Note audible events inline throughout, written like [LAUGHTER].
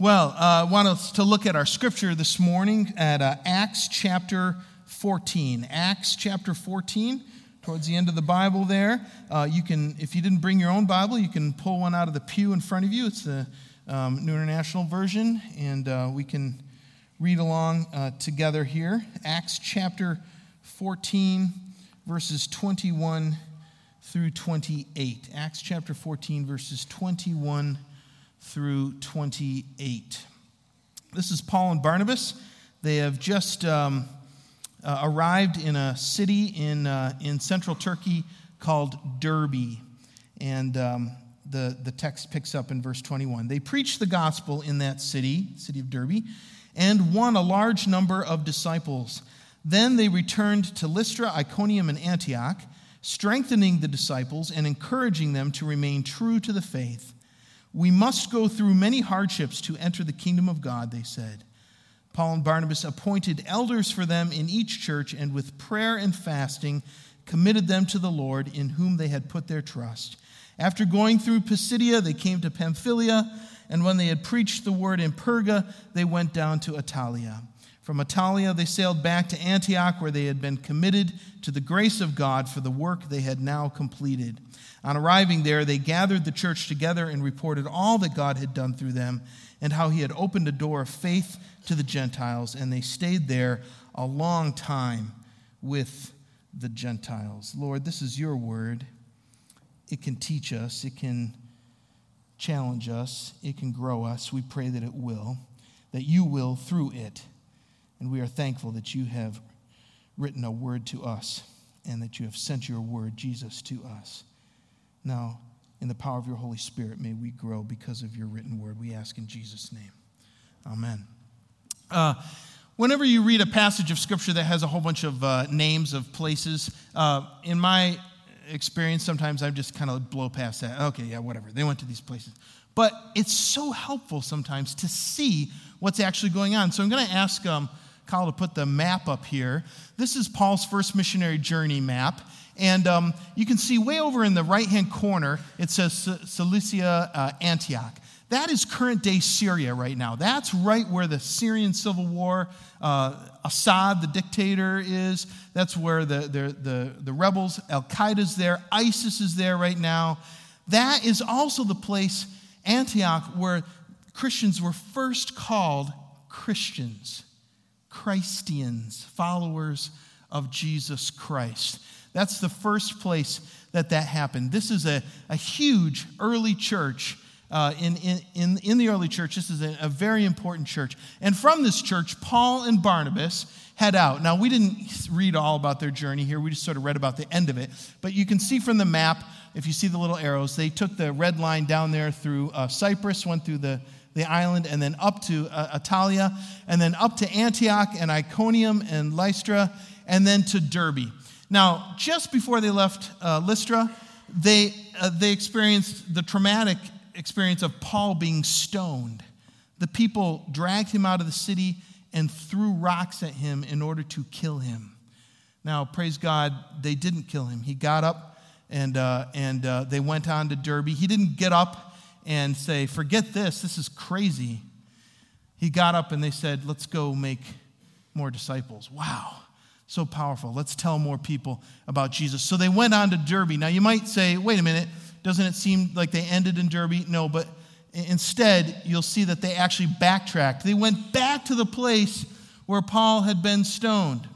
Well, I uh, want us to look at our scripture this morning at uh, Acts chapter 14. Acts chapter 14, towards the end of the Bible there. Uh, you can, if you didn't bring your own Bible, you can pull one out of the pew in front of you. It's the um, New International Version, and uh, we can read along uh, together here. Acts chapter 14, verses 21 through 28. Acts chapter 14, verses 21 through 28. This is Paul and Barnabas. They have just um, uh, arrived in a city in, uh, in central Turkey called Derbe. And um, the, the text picks up in verse 21. They preached the gospel in that city, city of Derbe, and won a large number of disciples. Then they returned to Lystra, Iconium, and Antioch, strengthening the disciples and encouraging them to remain true to the faith. We must go through many hardships to enter the kingdom of God, they said. Paul and Barnabas appointed elders for them in each church and with prayer and fasting committed them to the Lord in whom they had put their trust. After going through Pisidia, they came to Pamphylia, and when they had preached the word in Perga, they went down to Attalia. From Attalia, they sailed back to Antioch, where they had been committed to the grace of God for the work they had now completed. On arriving there, they gathered the church together and reported all that God had done through them and how he had opened a door of faith to the Gentiles, and they stayed there a long time with the Gentiles. Lord, this is your word. It can teach us, it can challenge us, it can grow us. We pray that it will, that you will through it. And we are thankful that you have written a word to us and that you have sent your word, Jesus, to us. Now, in the power of your Holy Spirit, may we grow because of your written word. We ask in Jesus' name. Amen. Uh, whenever you read a passage of scripture that has a whole bunch of uh, names of places, uh, in my experience, sometimes I just kind of blow past that. Okay, yeah, whatever. They went to these places. But it's so helpful sometimes to see what's actually going on. So I'm going to ask um, Kyle to put the map up here. This is Paul's first missionary journey map. And um, you can see way over in the right hand corner, it says Cilicia uh, Antioch. That is current day Syria right now. That's right where the Syrian civil war, uh, Assad, the dictator, is. That's where the, the, the, the rebels, Al Qaeda's there, ISIS is there right now. That is also the place, Antioch, where Christians were first called Christians, Christians, followers of Jesus Christ. That's the first place that that happened. This is a, a huge early church. Uh, in, in, in the early church, this is a, a very important church. And from this church, Paul and Barnabas head out. Now, we didn't read all about their journey here, we just sort of read about the end of it. But you can see from the map, if you see the little arrows, they took the red line down there through uh, Cyprus, went through the, the island, and then up to uh, Attalia, and then up to Antioch and Iconium and Lystra, and then to Derbe. Now, just before they left uh, Lystra, they, uh, they experienced the traumatic experience of Paul being stoned. The people dragged him out of the city and threw rocks at him in order to kill him. Now, praise God, they didn't kill him. He got up and, uh, and uh, they went on to Derbe. He didn't get up and say, Forget this, this is crazy. He got up and they said, Let's go make more disciples. Wow. So powerful. Let's tell more people about Jesus. So they went on to Derbe. Now you might say, wait a minute, doesn't it seem like they ended in Derbe? No, but instead, you'll see that they actually backtracked. They went back to the place where Paul had been stoned.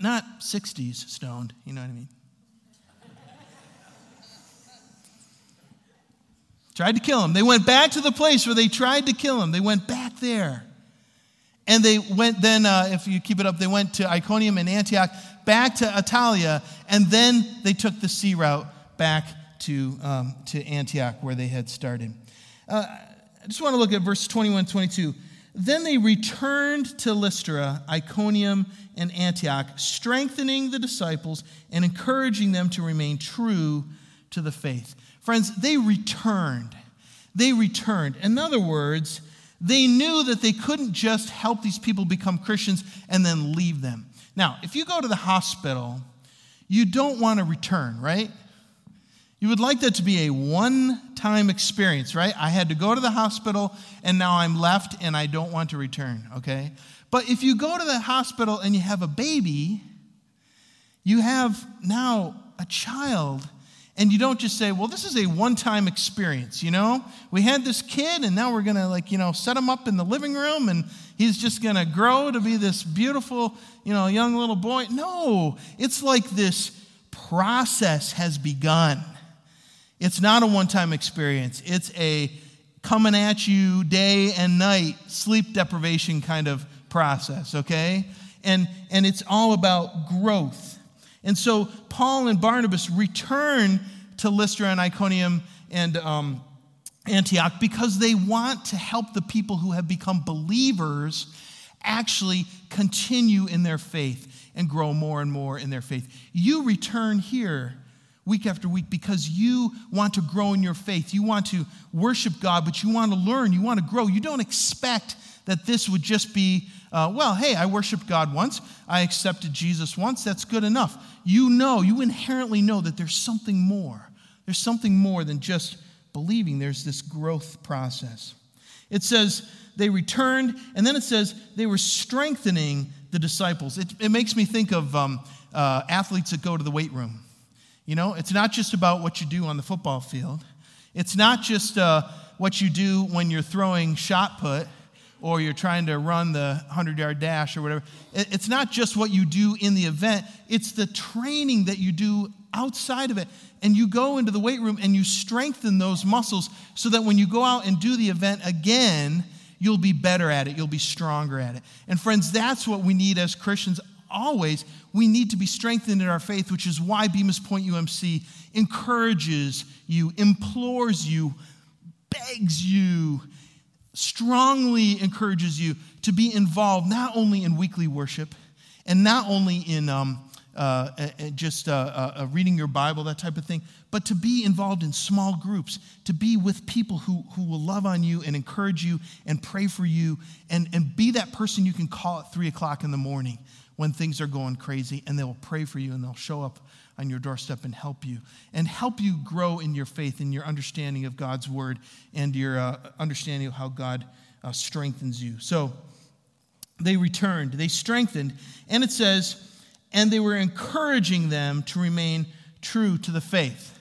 Not 60s stoned, you know what I mean? Tried to kill him. They went back to the place where they tried to kill him. They went back there. And they went then, uh, if you keep it up, they went to Iconium and Antioch, back to Attalia, and then they took the sea route back to, um, to Antioch where they had started. Uh, I just want to look at verse 21 22. Then they returned to Lystra, Iconium, and Antioch, strengthening the disciples and encouraging them to remain true to the faith. Friends, they returned. They returned. In other words, they knew that they couldn't just help these people become Christians and then leave them. Now, if you go to the hospital, you don't want to return, right? You would like that to be a one time experience, right? I had to go to the hospital and now I'm left and I don't want to return, okay? But if you go to the hospital and you have a baby, you have now a child and you don't just say, well, this is a one time experience, you know? We had this kid, and now we're gonna, like, you know, set him up in the living room, and he's just gonna grow to be this beautiful, you know, young little boy. No, it's like this process has begun. It's not a one time experience, it's a coming at you day and night, sleep deprivation kind of process, okay? And, and it's all about growth. And so Paul and Barnabas return to Lystra and Iconium and um, Antioch because they want to help the people who have become believers actually continue in their faith and grow more and more in their faith. You return here week after week because you want to grow in your faith. You want to worship God, but you want to learn, you want to grow. You don't expect that this would just be, uh, well, hey, I worshiped God once, I accepted Jesus once, that's good enough. You know, you inherently know that there's something more. There's something more than just believing, there's this growth process. It says they returned, and then it says they were strengthening the disciples. It, it makes me think of um, uh, athletes that go to the weight room. You know, it's not just about what you do on the football field, it's not just uh, what you do when you're throwing shot put or you're trying to run the 100 yard dash or whatever. It's not just what you do in the event, it's the training that you do outside of it. And you go into the weight room and you strengthen those muscles so that when you go out and do the event again, you'll be better at it, you'll be stronger at it. And friends, that's what we need as Christians always. We need to be strengthened in our faith, which is why Bemus Point UMC encourages you, implores you, begs you strongly encourages you to be involved not only in weekly worship and not only in um, uh, just uh, uh, uh, reading your Bible, that type of thing, but to be involved in small groups, to be with people who, who will love on you and encourage you and pray for you, and, and be that person you can call at three o'clock in the morning when things are going crazy, and they'll pray for you and they'll show up on your doorstep and help you and help you grow in your faith and your understanding of God's word and your uh, understanding of how God uh, strengthens you. So they returned, they strengthened, and it says, and they were encouraging them to remain true to the faith.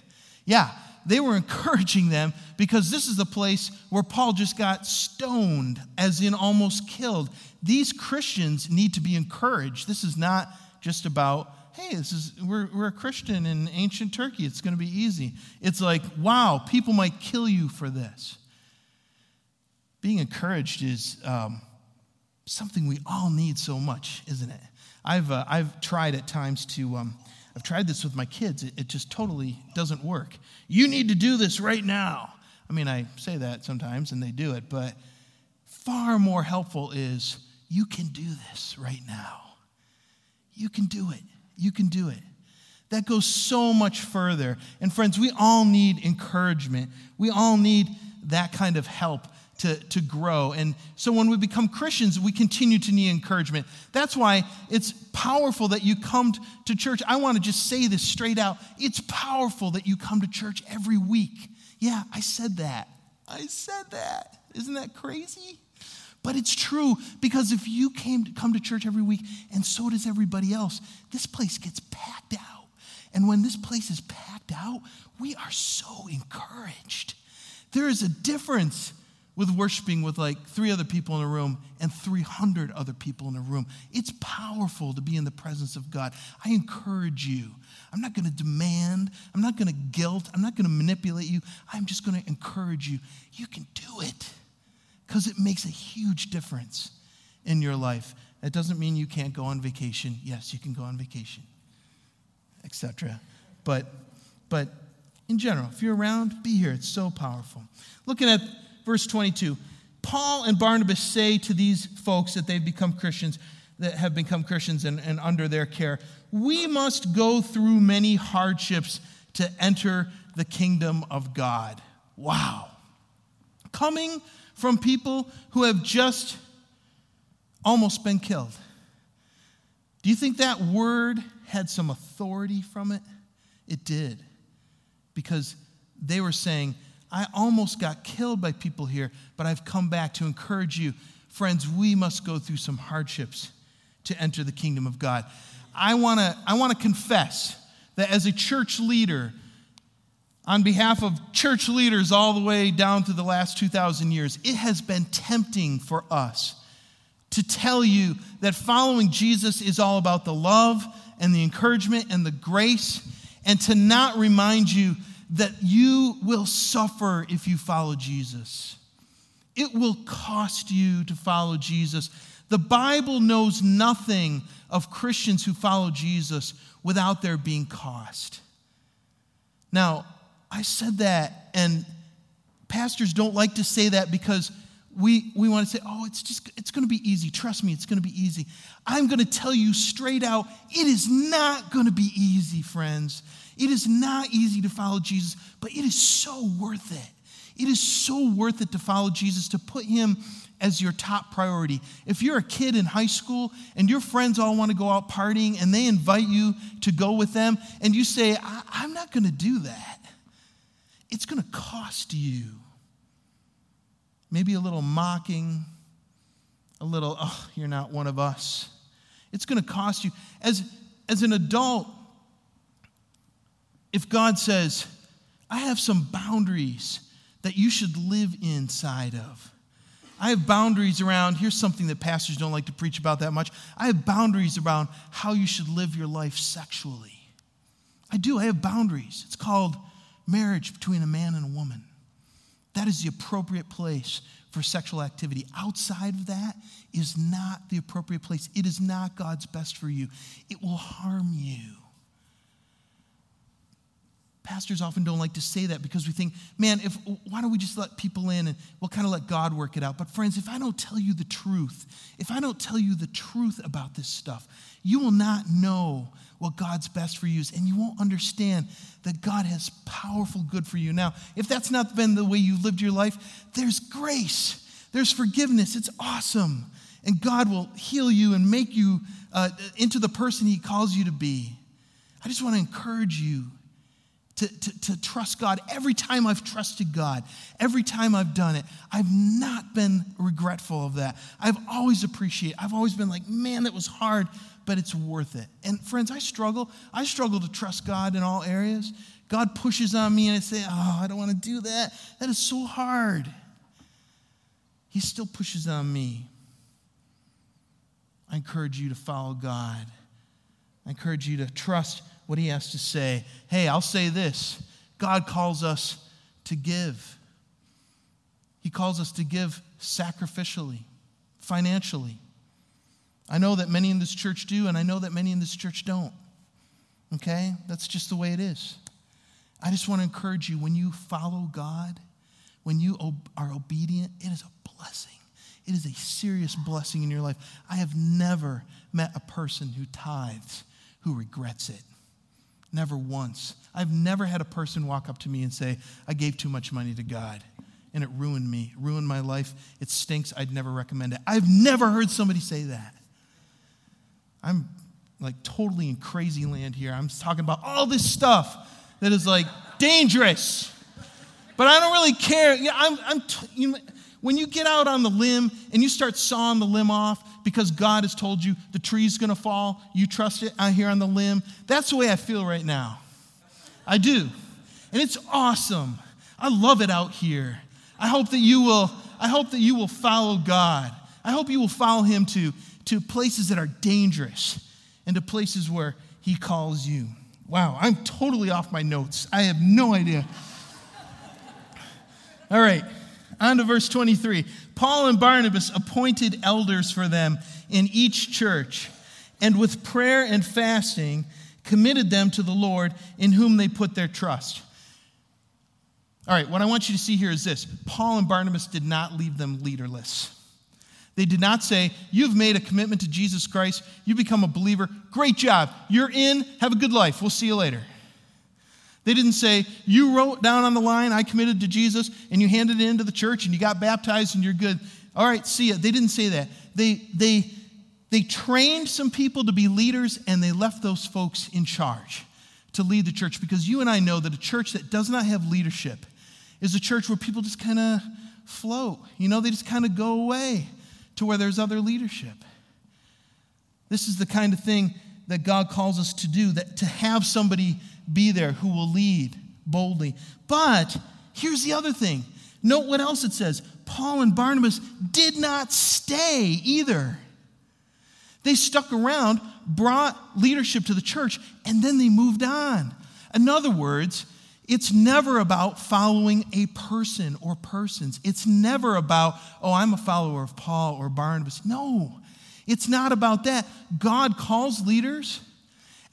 Yeah, they were [LAUGHS] encouraging them because this is the place where Paul just got stoned, as in almost killed. These Christians need to be encouraged. This is not just about hey, this is we're, we're a Christian in ancient Turkey. It's going to be easy. It's like, wow, people might kill you for this. Being encouraged is um, something we all need so much, isn't it? I've, uh, I've tried at times to, um, I've tried this with my kids. It, it just totally doesn't work. You need to do this right now. I mean, I say that sometimes and they do it, but far more helpful is you can do this right now. You can do it. You can do it. That goes so much further. And friends, we all need encouragement. We all need that kind of help to, to grow. And so when we become Christians, we continue to need encouragement. That's why it's powerful that you come to church. I want to just say this straight out. It's powerful that you come to church every week. Yeah, I said that. I said that. Isn't that crazy? But it's true because if you came to come to church every week and so does everybody else, this place gets packed out. And when this place is packed out, we are so encouraged. There is a difference with worshiping with like three other people in a room and 300 other people in a room. It's powerful to be in the presence of God. I encourage you. I'm not going to demand, I'm not going to guilt, I'm not going to manipulate you. I'm just going to encourage you. You can do it because it makes a huge difference in your life. That doesn't mean you can't go on vacation. Yes, you can go on vacation, etc. But, but in general, if you're around, be here. It's so powerful. Looking at verse 22, Paul and Barnabas say to these folks that they've become Christians, that have become Christians and, and under their care, we must go through many hardships to enter the kingdom of God. Wow. Coming from people who have just almost been killed. Do you think that word had some authority from it? It did. because they were saying, I almost got killed by people here, but I've come back to encourage you. Friends, we must go through some hardships to enter the kingdom of God. I want to I want to confess that as a church leader, on behalf of church leaders all the way down through the last 2,000 years, it has been tempting for us to tell you that following Jesus is all about the love and the encouragement and the grace, and to not remind you that you will suffer if you follow Jesus. It will cost you to follow Jesus. The Bible knows nothing of Christians who follow Jesus without there being cost. Now, I said that, and pastors don't like to say that because we, we want to say, oh, it's just, it's going to be easy. Trust me, it's going to be easy. I'm going to tell you straight out, it is not going to be easy, friends. It is not easy to follow Jesus, but it is so worth it. It is so worth it to follow Jesus, to put him as your top priority. If you're a kid in high school and your friends all want to go out partying and they invite you to go with them, and you say, I'm not going to do that it's going to cost you. Maybe a little mocking, a little, oh, you're not one of us. It's going to cost you. As, as an adult, if God says, I have some boundaries that you should live inside of. I have boundaries around, here's something that pastors don't like to preach about that much. I have boundaries around how you should live your life sexually. I do, I have boundaries. It's called marriage between a man and a woman. That is the appropriate place for sexual activity. Outside of that is not the appropriate place. It is not God's best for you. It will harm you. Pastors often don't like to say that because we think, man, if why don't we just let people in and we'll kind of let God work it out. But friends, if I don't tell you the truth, if I don't tell you the truth about this stuff, you will not know what God's best for you is, and you won't understand that God has powerful good for you. Now, if that's not been the way you've lived your life, there's grace, there's forgiveness. It's awesome. And God will heal you and make you uh, into the person He calls you to be. I just want to encourage you to, to, to, trust God. Every time I've trusted God, every time I've done it, I've not been regretful of that. I've always appreciated I've always been like, man, that was hard, but it's worth it. And friends, I struggle. I struggle to trust God in all areas. God pushes on me and I say, oh, I don't want to do that. That is so hard. He still pushes on me. I encourage you to follow God. I encourage you to trust what He has to say. Hey, I'll say this God calls us to give. He calls us to give sacrificially, financially. I know that many in this church do, and I know that many in this church don't. Okay? That's just the way it is. I just want to encourage you when you follow God, when you are obedient, it is a blessing. It is a serious blessing in your life. I have never met a person who tithes who regrets it. Never once. I've never had a person walk up to me and say, I gave too much money to God and it ruined me, ruined my life. It stinks. I'd never recommend it. I've never heard somebody say that. I'm like totally in crazy land here. I'm talking about all this stuff that is like dangerous. But I don't really care. Yeah, I'm, I'm t- you know, when you get out on the limb and you start sawing the limb off because God has told you the tree's gonna fall, you trust it out here on the limb. That's the way I feel right now. I do. And it's awesome. I love it out here. I hope that you will, I hope that you will follow God. I hope you will follow him to to places that are dangerous and to places where He calls you. Wow, I'm totally off my notes. I have no idea. All right, on to verse 23. Paul and Barnabas appointed elders for them in each church, and with prayer and fasting, committed them to the Lord in whom they put their trust. All right, what I want you to see here is this Paul and Barnabas did not leave them leaderless. They did not say, You've made a commitment to Jesus Christ. You become a believer. Great job. You're in. Have a good life. We'll see you later. They didn't say, You wrote down on the line, I committed to Jesus, and you handed it into the church and you got baptized and you're good. All right, see ya. They didn't say that. They, they, they trained some people to be leaders and they left those folks in charge to lead the church because you and I know that a church that does not have leadership is a church where people just kind of float. You know, they just kind of go away to where there's other leadership. This is the kind of thing that God calls us to do, that to have somebody be there who will lead boldly. But here's the other thing. Note what else it says. Paul and Barnabas did not stay either. They stuck around, brought leadership to the church, and then they moved on. In other words, it's never about following a person or persons. It's never about, oh, I'm a follower of Paul or Barnabas. No, it's not about that. God calls leaders,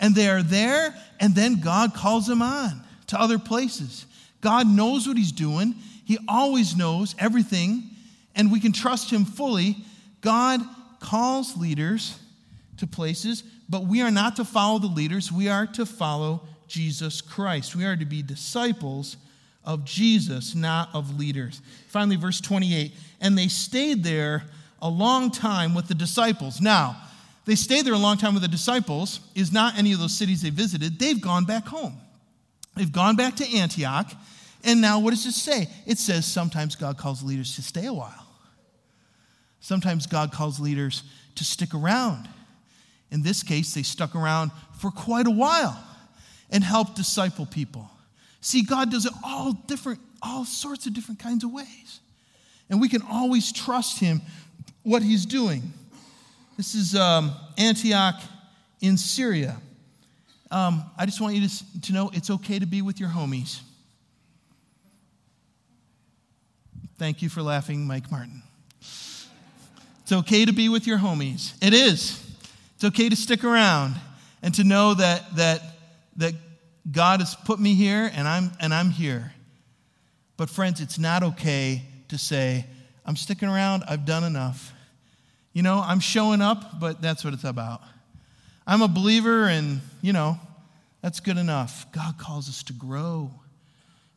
and they are there, and then God calls them on to other places. God knows what He's doing, He always knows everything, and we can trust Him fully. God calls leaders to places, but we are not to follow the leaders, we are to follow Jesus Christ. We are to be disciples of Jesus, not of leaders. Finally, verse 28 and they stayed there a long time with the disciples. Now, they stayed there a long time with the disciples is not any of those cities they visited. They've gone back home. They've gone back to Antioch. And now, what does it say? It says sometimes God calls leaders to stay a while. Sometimes God calls leaders to stick around. In this case, they stuck around for quite a while and helped disciple people. See, God does it all different, all sorts of different kinds of ways. And we can always trust Him what He's doing. This is um, Antioch in Syria. Um, I just want you to, to know it's okay to be with your homies. Thank you for laughing, Mike Martin. It's okay to be with your homies. It is. It's okay to stick around and to know that, that, that God has put me here and I'm, and I'm here. But, friends, it's not okay to say, I'm sticking around, I've done enough. You know, I'm showing up, but that's what it's about. I'm a believer, and, you know, that's good enough. God calls us to grow.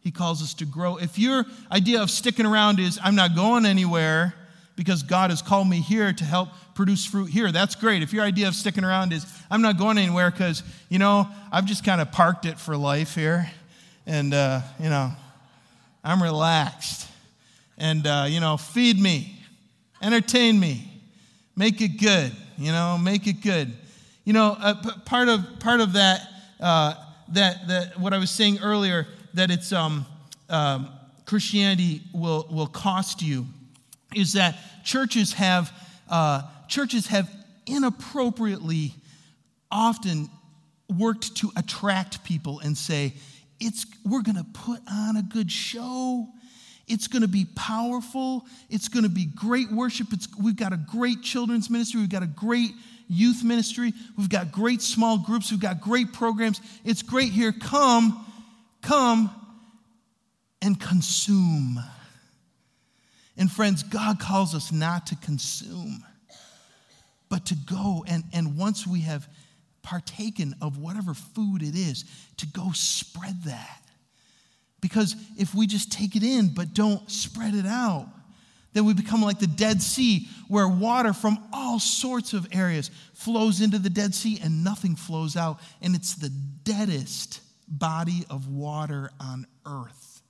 He calls us to grow. If your idea of sticking around is, I'm not going anywhere, because God has called me here to help produce fruit here. That's great. If your idea of sticking around is, I'm not going anywhere because, you know, I've just kind of parked it for life here. And, uh, you know, I'm relaxed. And, uh, you know, feed me, entertain me, make it good, you know, make it good. You know, uh, p- part, of, part of that, uh, that, that, what I was saying earlier, that it's um, um, Christianity will, will cost you is that churches have, uh, churches have inappropriately often worked to attract people and say, it's, we're going to put on a good show. It's going to be powerful. It's going to be great worship. It's, we've got a great children's ministry. We've got a great youth ministry. We've got great small groups. We've got great programs. It's great here. Come, come and consume. And friends, God calls us not to consume, but to go and, and once we have partaken of whatever food it is, to go spread that. Because if we just take it in but don't spread it out, then we become like the Dead Sea, where water from all sorts of areas flows into the Dead Sea and nothing flows out. And it's the deadest body of water on earth.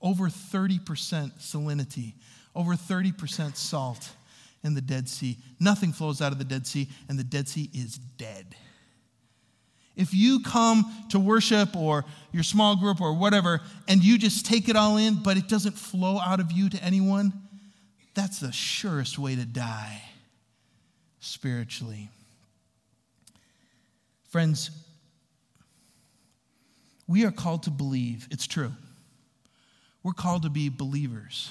Over 30% salinity over 30% salt in the Dead Sea. Nothing flows out of the Dead Sea, and the Dead Sea is dead. If you come to worship or your small group or whatever, and you just take it all in, but it doesn't flow out of you to anyone, that's the surest way to die spiritually. Friends, we are called to believe. It's true. We're called to be believers.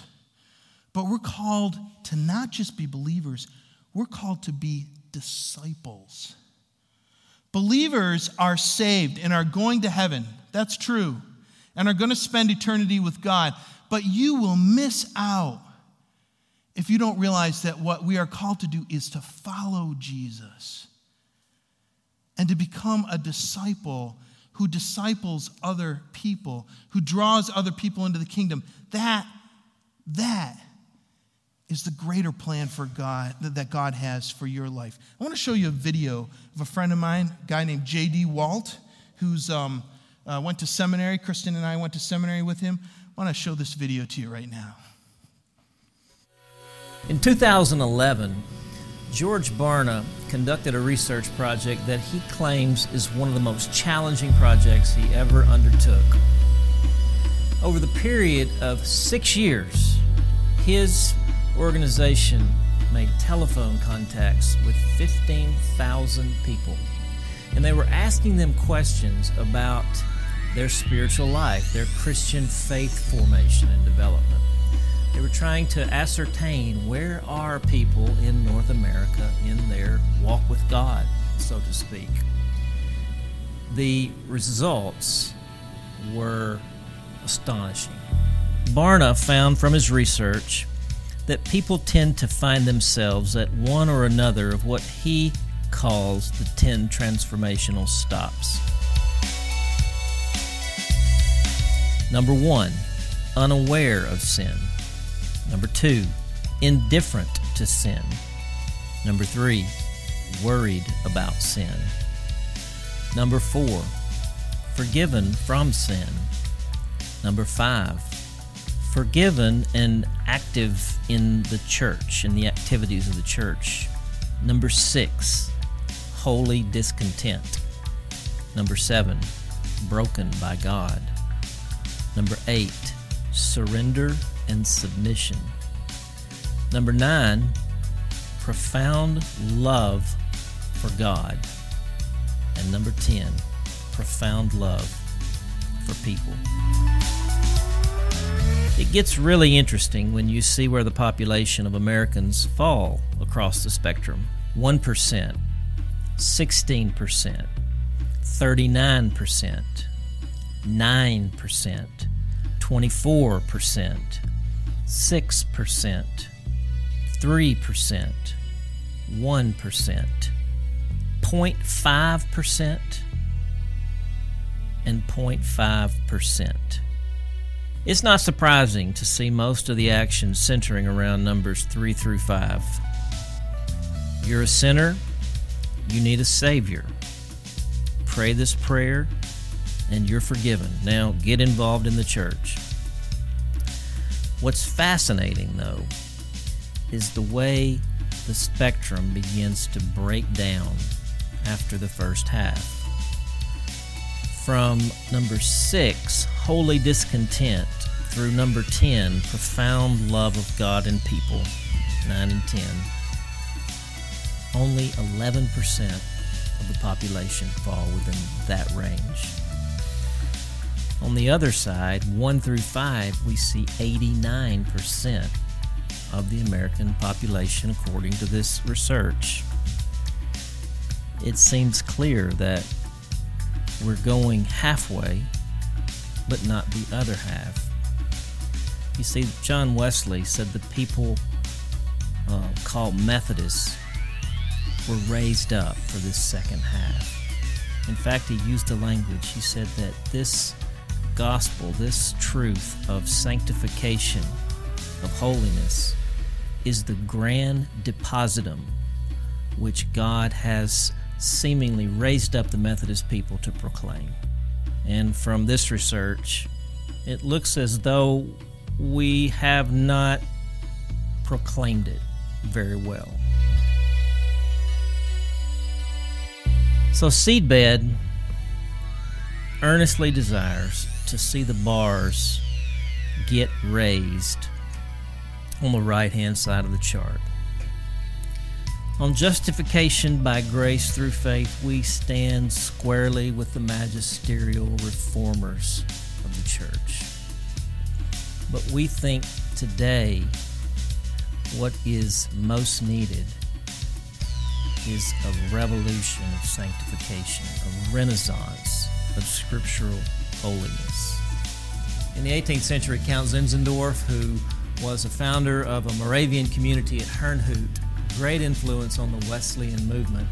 But we're called to not just be believers, we're called to be disciples. Believers are saved and are going to heaven. That's true. And are going to spend eternity with God. But you will miss out if you don't realize that what we are called to do is to follow Jesus and to become a disciple who disciples other people, who draws other people into the kingdom. That, that is the greater plan for God that God has for your life. I want to show you a video of a friend of mine, a guy named J.D. Walt. who's um, uh, went to seminary. Kristen and I went to seminary with him. I want to show this video to you right now. In 2011, George Barna conducted a research project that he claims is one of the most challenging projects he ever undertook. Over the period of six years, his organization made telephone contacts with 15,000 people. And they were asking them questions about their spiritual life, their Christian faith formation and development. They were trying to ascertain where are people in North America in their walk with God, so to speak. The results were astonishing. Barna found from his research that people tend to find themselves at one or another of what he calls the 10 transformational stops. Number one, unaware of sin. Number two, indifferent to sin. Number three, worried about sin. Number four, forgiven from sin. Number five, forgiven and active in the church, in the activities of the church. Number six, holy discontent. Number seven, broken by God. Number eight, surrender and submission. Number nine, profound love for God. And number 10, profound love for people. It gets really interesting when you see where the population of Americans fall across the spectrum 1%, 16%, 39%, 9%, 24%, 6%, 3%, 1%, 0.5%, and 0.5%. It's not surprising to see most of the action centering around numbers 3 through 5. You're a sinner, you need a Savior. Pray this prayer, and you're forgiven. Now get involved in the church. What's fascinating, though, is the way the spectrum begins to break down after the first half. From number six, holy discontent, through number 10, profound love of God and people, 9 and 10, only 11% of the population fall within that range. On the other side, 1 through 5, we see 89% of the American population, according to this research. It seems clear that we're going halfway, but not the other half. You see, John Wesley said the people uh, called Methodists were raised up for this second half. In fact, he used the language. He said that this gospel, this truth of sanctification, of holiness, is the grand depositum which God has seemingly raised up the Methodist people to proclaim. And from this research, it looks as though we have not proclaimed it very well. So, Seedbed earnestly desires to see the bars get raised on the right hand side of the chart. On justification by grace through faith, we stand squarely with the magisterial reformers of the church. But we think today what is most needed is a revolution of sanctification, a renaissance of scriptural holiness. In the 18th century, Count Zinzendorf, who was a founder of a Moravian community at Herrnhut, great influence on the Wesleyan movement,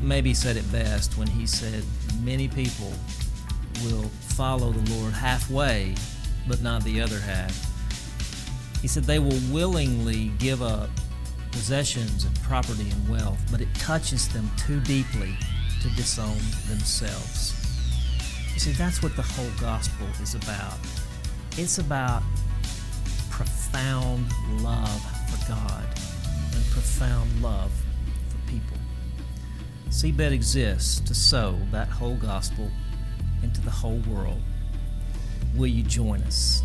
maybe said it best when he said, Many people will follow the Lord halfway, but not the other half. He said they will willingly give up possessions and property and wealth, but it touches them too deeply to disown themselves. You see, that's what the whole gospel is about. It's about profound love for God and profound love for people. Seedbed exists to sow that whole gospel into the whole world. Will you join us?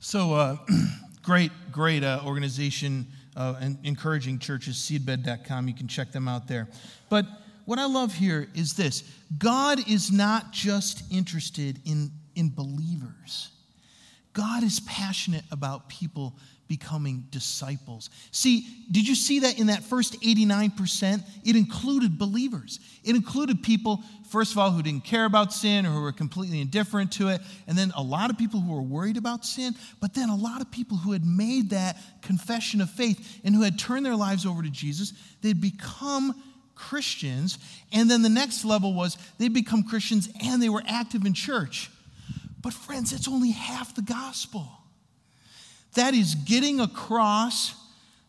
So, uh, [CLEARS THROAT] great, great uh, organization uh, and encouraging churches, seedbed.com. You can check them out there. But what I love here is this God is not just interested in, in believers, God is passionate about people becoming disciples. See, did you see that in that first 89%? It included believers. It included people, first of all, who didn't care about sin or who were completely indifferent to it, and then a lot of people who were worried about sin, but then a lot of people who had made that confession of faith and who had turned their lives over to Jesus. They'd become Christians, and then the next level was they'd become Christians and they were active in church. But, friends, it's only half the gospel. That is getting across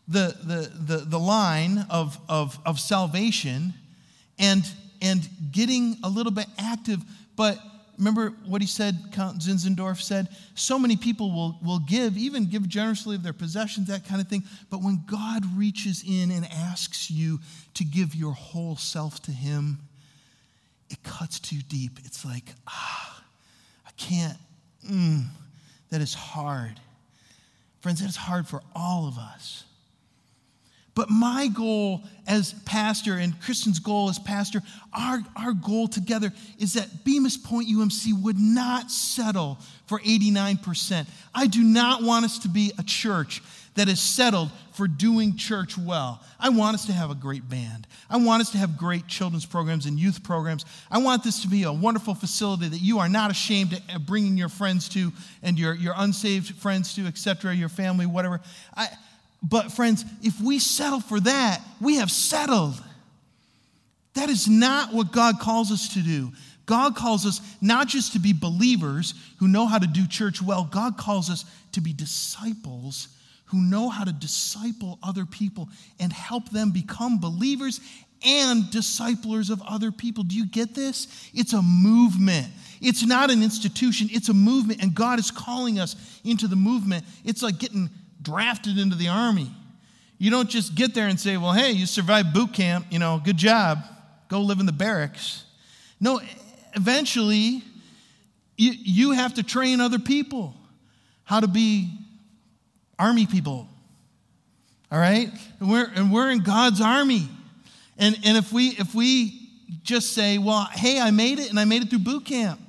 the, the, the, the line of, of, of salvation and, and getting a little bit active. But remember what he said, Count Zinzendorf said? So many people will, will give, even give generously of their possessions, that kind of thing. But when God reaches in and asks you to give your whole self to him, it cuts too deep. It's like, ah, I can't. Mm, that is hard. Friends, that is hard for all of us. But my goal as pastor and Kristen's goal as pastor, our, our goal together is that Bemus Point UMC would not settle for 89%. I do not want us to be a church that is settled for doing church well. I want us to have a great band. I want us to have great children's programs and youth programs. I want this to be a wonderful facility that you are not ashamed of bringing your friends to and your, your unsaved friends to, etc., your family, whatever. I, but, friends, if we settle for that, we have settled. That is not what God calls us to do. God calls us not just to be believers who know how to do church well, God calls us to be disciples who know how to disciple other people and help them become believers and disciplers of other people. Do you get this? It's a movement. It's not an institution, it's a movement, and God is calling us into the movement. It's like getting drafted into the army. You don't just get there and say, well, hey, you survived boot camp, you know, good job, go live in the barracks. No, eventually, you, you have to train other people how to be army people. All right? And we're, and we're in God's army. And, and if, we, if we just say, well, hey, I made it and I made it through boot camp,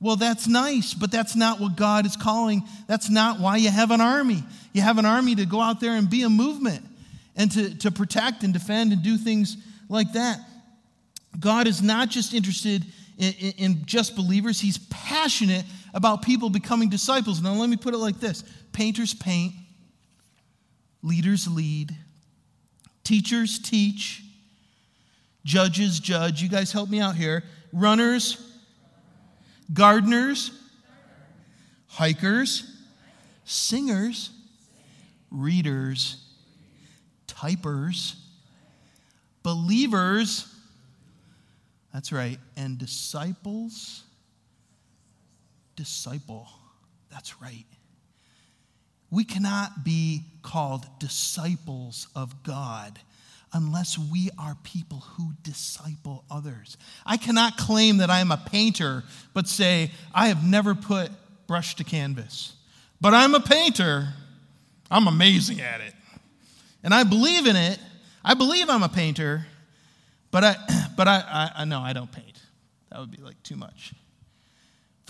well, that's nice, but that's not what God is calling. That's not why you have an army. You have an army to go out there and be a movement and to, to protect and defend and do things like that. God is not just interested in, in, in just believers, He's passionate about people becoming disciples. Now, let me put it like this painters paint, leaders lead, teachers teach, judges judge. You guys help me out here. Runners gardeners, hikers, singers, readers, typers, believers, that's right, and disciples. Disciple, that's right. We cannot be called disciples of God unless we are people who disciple others. I cannot claim that I am a painter, but say, I have never put brush to canvas. But I'm a painter. I'm amazing at it. And I believe in it. I believe I'm a painter, but I, [CLEARS THROAT] but I, I, I no, I don't paint. That would be like too much.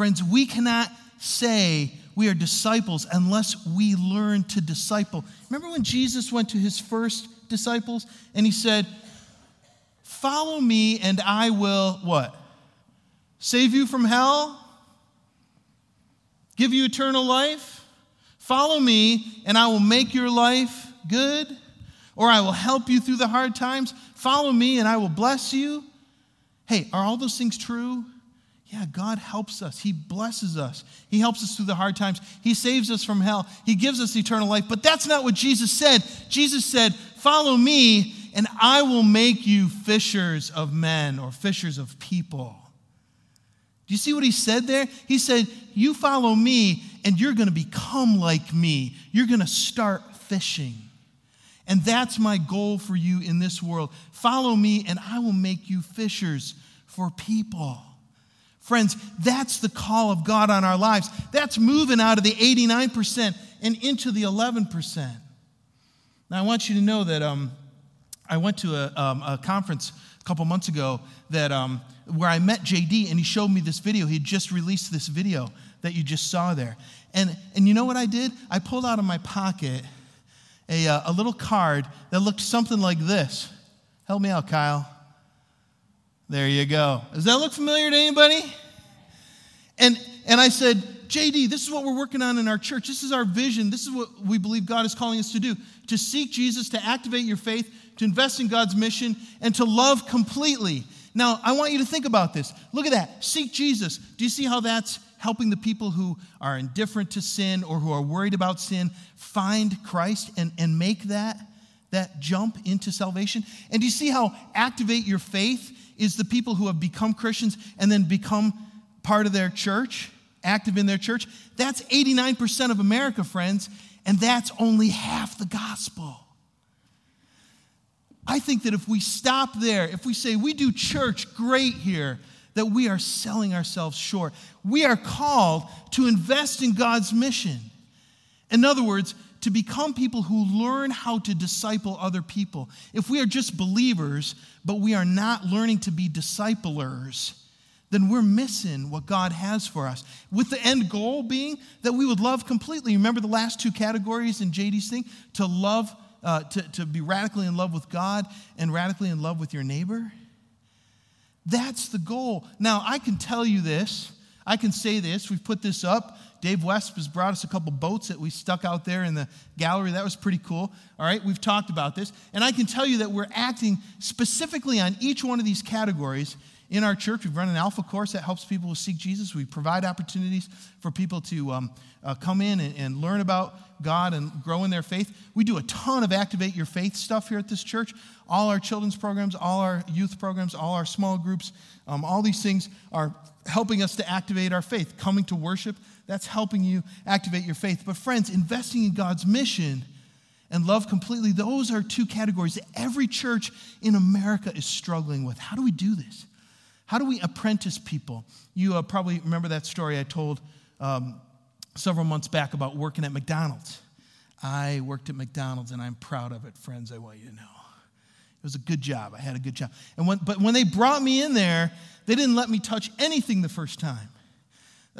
Friends, we cannot say we are disciples unless we learn to disciple. Remember when Jesus went to his first disciples and he said, Follow me and I will what? Save you from hell? Give you eternal life? Follow me and I will make your life good? Or I will help you through the hard times? Follow me and I will bless you? Hey, are all those things true? Yeah, God helps us. He blesses us. He helps us through the hard times. He saves us from hell. He gives us eternal life. But that's not what Jesus said. Jesus said, Follow me, and I will make you fishers of men or fishers of people. Do you see what he said there? He said, You follow me, and you're going to become like me. You're going to start fishing. And that's my goal for you in this world. Follow me, and I will make you fishers for people. Friends, that's the call of God on our lives. That's moving out of the 89% and into the 11%. Now, I want you to know that um, I went to a, um, a, conference a couple months ago that, um, where I met JD, and he showed me this video. He had just released this video that you just saw there. And, and you know what I did? I pulled out of my pocket a, uh, a little card that looked something like this. Help me out, Kyle. There you go. Does that look familiar to anybody? And, and I said, JD, this is what we're working on in our church. This is our vision. This is what we believe God is calling us to do to seek Jesus, to activate your faith, to invest in God's mission, and to love completely. Now, I want you to think about this. Look at that. Seek Jesus. Do you see how that's helping the people who are indifferent to sin or who are worried about sin find Christ and, and make that, that jump into salvation? And do you see how activate your faith is the people who have become Christians and then become part of their church, active in their church. That's 89% of America, friends, and that's only half the gospel. I think that if we stop there, if we say we do church great here, that we are selling ourselves short. We are called to invest in God's mission. In other words, to become people who learn how to disciple other people. If we are just believers, but we are not learning to be disciplers, then we're missing what God has for us. With the end goal being that we would love completely. Remember the last two categories in JD's thing? To love, uh, to, to be radically in love with God and radically in love with your neighbor. That's the goal. Now, I can tell you this. I can say this. We've put this up. Dave West has brought us a couple boats that we stuck out there in the gallery. That was pretty cool. All right, we've talked about this. And I can tell you that we're acting specifically on each one of these categories in our church. We've run an alpha course that helps people seek Jesus. We provide opportunities for people to um, uh, come in and, and learn about God and grow in their faith. We do a ton of activate your faith stuff here at this church. All our children's programs, all our youth programs, all our small groups, um, all these things are helping us to activate our faith. Coming to worship, that's helping you activate your faith. But, friends, investing in God's mission and love completely, those are two categories that every church in America is struggling with. How do we do this? How do we apprentice people? You uh, probably remember that story I told um, several months back about working at McDonald's. I worked at McDonald's and I'm proud of it, friends. I want you to know. It was a good job. I had a good job. And when, but when they brought me in there, they didn't let me touch anything the first time.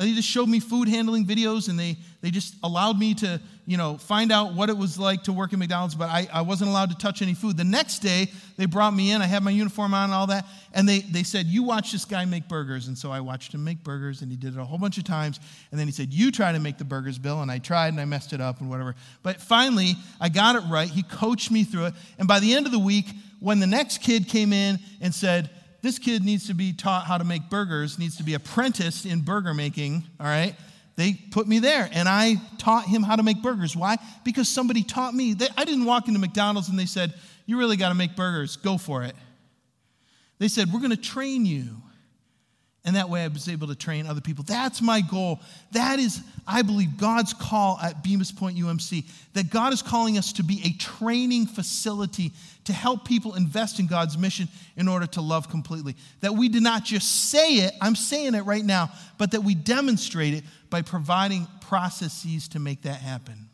They just showed me food handling videos and they, they just allowed me to, you know, find out what it was like to work at McDonald's, but I, I wasn't allowed to touch any food. The next day, they brought me in. I had my uniform on and all that. And they, they said, You watch this guy make burgers. And so I watched him make burgers and he did it a whole bunch of times. And then he said, You try to make the burgers, Bill. And I tried and I messed it up and whatever. But finally, I got it right. He coached me through it. And by the end of the week, when the next kid came in and said, this kid needs to be taught how to make burgers, needs to be apprenticed in burger making, all right? They put me there and I taught him how to make burgers. Why? Because somebody taught me. They, I didn't walk into McDonald's and they said, You really got to make burgers. Go for it. They said, We're going to train you. And that way I was able to train other people. That's my goal. That is, I believe, God's call at Bemus Point UMC. That God is calling us to be a training facility to help people invest in God's mission in order to love completely. That we do not just say it, I'm saying it right now, but that we demonstrate it by providing processes to make that happen.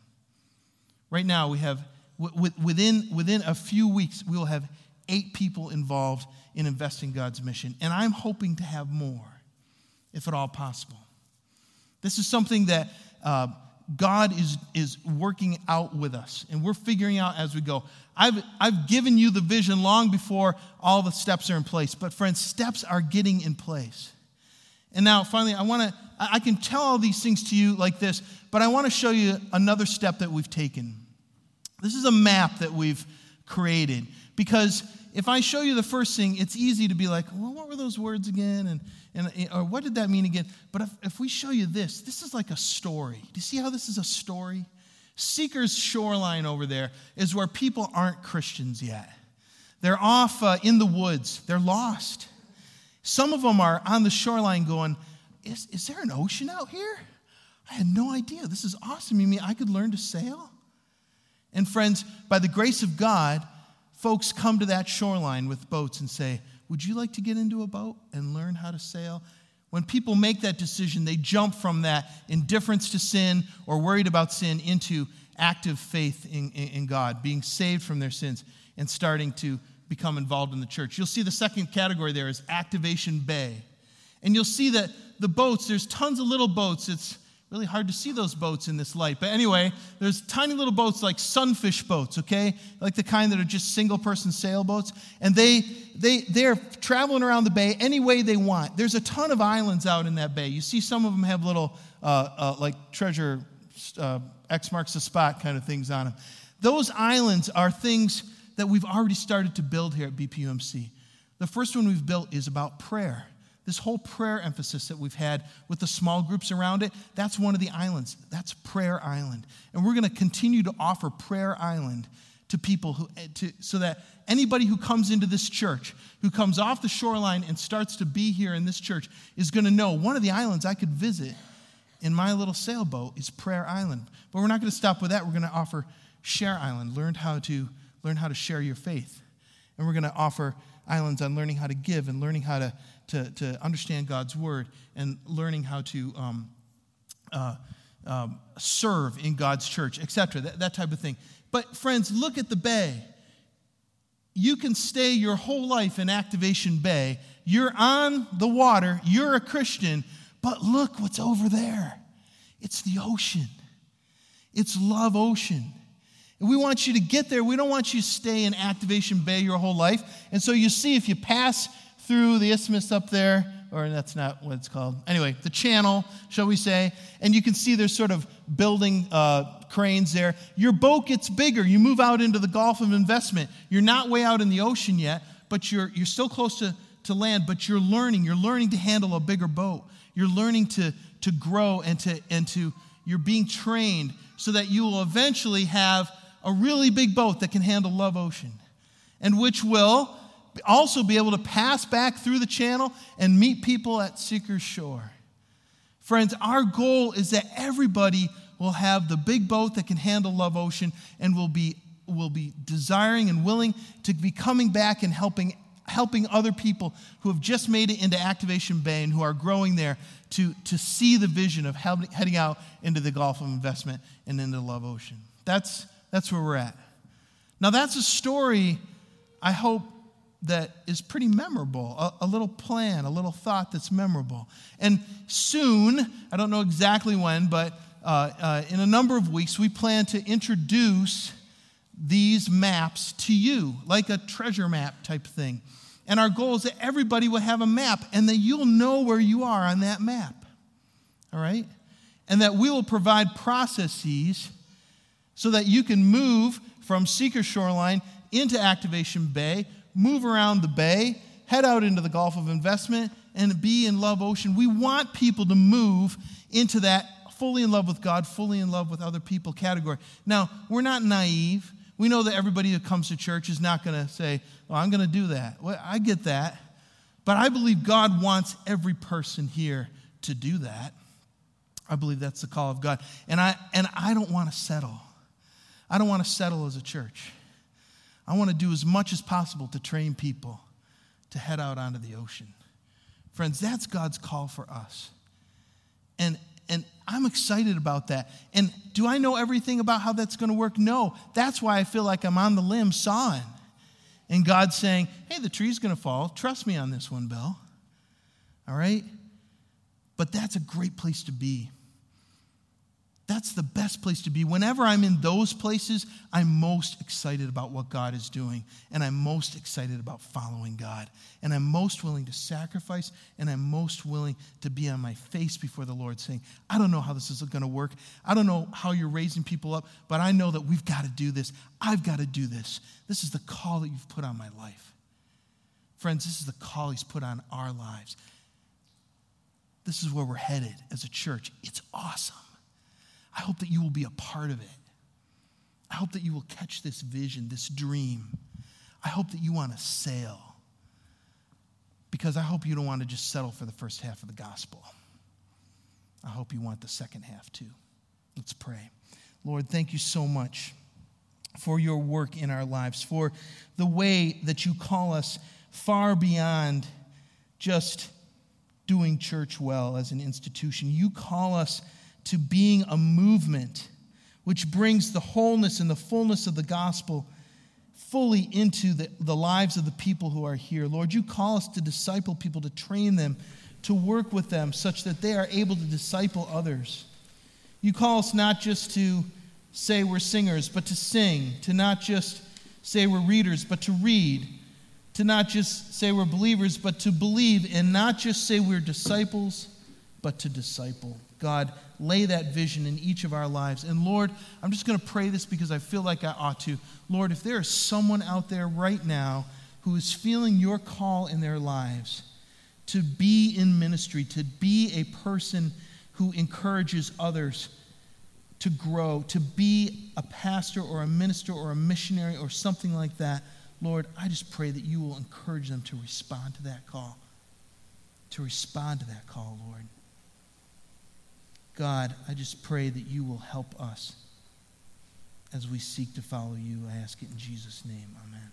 Right now, we have, within, within a few weeks, we will have eight people involved in investing God's mission. And I'm hoping to have more, if at all possible. This is something that uh, God is, is working out with us, and we're figuring out as we go. I've, I've given you the vision long before all the steps are in place, but friends, steps are getting in place. And now, finally, I want to, I can tell all these things to you like this, but I want to show you another step that we've taken. This is a map that we've created. Because if I show you the first thing, it's easy to be like, well, what were those words again? And, and or what did that mean again? But if, if we show you this, this is like a story. Do you see how this is a story? Seeker's shoreline over there is where people aren't Christians yet. They're off uh, in the woods, they're lost. Some of them are on the shoreline going, is, is there an ocean out here? I had no idea. This is awesome. You mean I could learn to sail? And friends, by the grace of God, folks come to that shoreline with boats and say, Would you like to get into a boat and learn how to sail? When people make that decision, they jump from that indifference to sin or worried about sin into active faith in, in, in, God, being saved from their sins and starting to become involved in the church. You'll see the second category there is Activation Bay. And you'll see that the boats, there's tons of little boats. It's really hard to see those boats in this light. But anyway, there's tiny little boats like sunfish boats, okay? Like the kind that are just single person sailboats. And they, they, they're traveling around the bay any way they want. There's a ton of islands out in that bay. You see some of them have little, uh, uh, like treasure, uh, X marks the spot kind of things on them. Those islands are things that we've already started to build here at BPUMC. The first one we've built is about prayer. This whole prayer emphasis that we've had with the small groups around it, that's one of the islands. That's Prayer Island. And we're going to continue to offer Prayer Island to people who, eh, to, so that anybody who comes into this church, who comes off the shoreline and starts to be here in this church, is going to know one of the islands I could visit in my little sailboat is Prayer Island. But we're not going to stop with that. We're going to offer Share Island, learn how to learn how to share your faith. And we're going to offer islands on learning how to give and learning how to to, to understand God's word and learning how to um, uh, um, serve in God's church, etc., that, that type of thing. But, friends, look at the bay. You can stay your whole life in Activation Bay. You're on the water, you're a Christian, but look what's over there. It's the ocean, it's Love Ocean. We want you to get there. We don't want you to stay in Activation Bay your whole life. And so you see, if you pass through the isthmus up there, or that's not what it's called. Anyway, the channel, shall we say, and you can see there's sort of building uh, cranes there. Your boat gets bigger. You move out into the Gulf of Investment. You're not way out in the ocean yet, but you're, you're still close to, to land, but you're learning. You're learning to handle a bigger boat. You're learning to, to grow and to, and to, you're being trained so that you will eventually have a really big boat that can handle Love Ocean and which will also be able to pass back through the channel and meet people at Seeker's Shore. Friends, our goal is that everybody will have the big boat that can handle Love Ocean and will be, will be desiring and willing to be coming back and helping, helping other people who have just made it into Activation Bay and who are growing there to, to see the vision of heading out into the Gulf of Investment and into Love Ocean. That's, that's where we're at. Now, that's a story I hope that is pretty memorable, a, a, little plan, a little thought that's memorable. And soon, I don't know exactly when, but uh, uh, in a number of weeks, we plan to introduce these maps to you, like a treasure map type thing. And our goal is that everybody will have a map and that you'll know where you are on that map. All right? And that we will provide processes so that you can move from Seeker Shoreline into Activation Bay move around the bay, head out into the Gulf of Investment, and be in Love Ocean. We want people to move into that fully in love with God, fully in love with other people category. Now, we're not naive. We know that everybody who comes to church is not going to say, Well, I'm going to do that. Well, I get that. But I believe God wants every person here to do that. I believe that's the call of God. And I, and I don't want to settle. I don't want to settle as a church. I want to do as much as possible to train people to head out onto the ocean. Friends, that's God's call for us. And, and I'm excited about that. And do I know everything about how that's going to work? No. That's why I feel like I'm on the limb sawing. And God's saying, hey, the tree's going to fall. Trust me on this one, Bill. All right? But that's a great place to be. That that's the best place to be. Whenever I'm in those places, I'm most excited about what God is doing, and I'm most excited about following God. And I'm most willing to sacrifice, and I'm most willing to be on my face before the Lord saying, I don't know how this is going to work. I don't know how you're raising people up, but I know that we've got to do this. I've got to do this. This is the call that you've put on my life. Friends, this is the call He's put on our lives. This is where we're headed as a church. It's awesome. I hope that you will be a part of it. I hope that you will catch this vision, this dream. I hope that you want to sail because I hope you don't want to just settle for the first half of the gospel. I hope you want the second half too. Let's pray. Lord, thank you so much for your work in our lives, for the way that you call us far beyond just doing church well as an institution. You call us to being a movement which brings the wholeness and the fullness of the gospel fully into the, the lives of the people who are here. Lord, you call us to disciple people, to train them, to work with them such that they are able to disciple others. You call us not just to say we're singers, but to sing, to not just say we're readers, but to read, to not just say we're believers, but to believe, and not just say we're disciples, but to disciple. God, lay that vision in each of our lives. And Lord, I'm just going to pray this because I feel like I ought to. Lord, if there is someone out there right now who is feeling your call in their lives to be in ministry, to be a person who encourages others to grow, to be a pastor or a minister or a missionary or something like that, Lord, I just pray that you will encourage them to respond to that call. To respond to that call, Lord. God, I just pray that you will help us as we seek to follow you. I ask it in Jesus' name. Amen.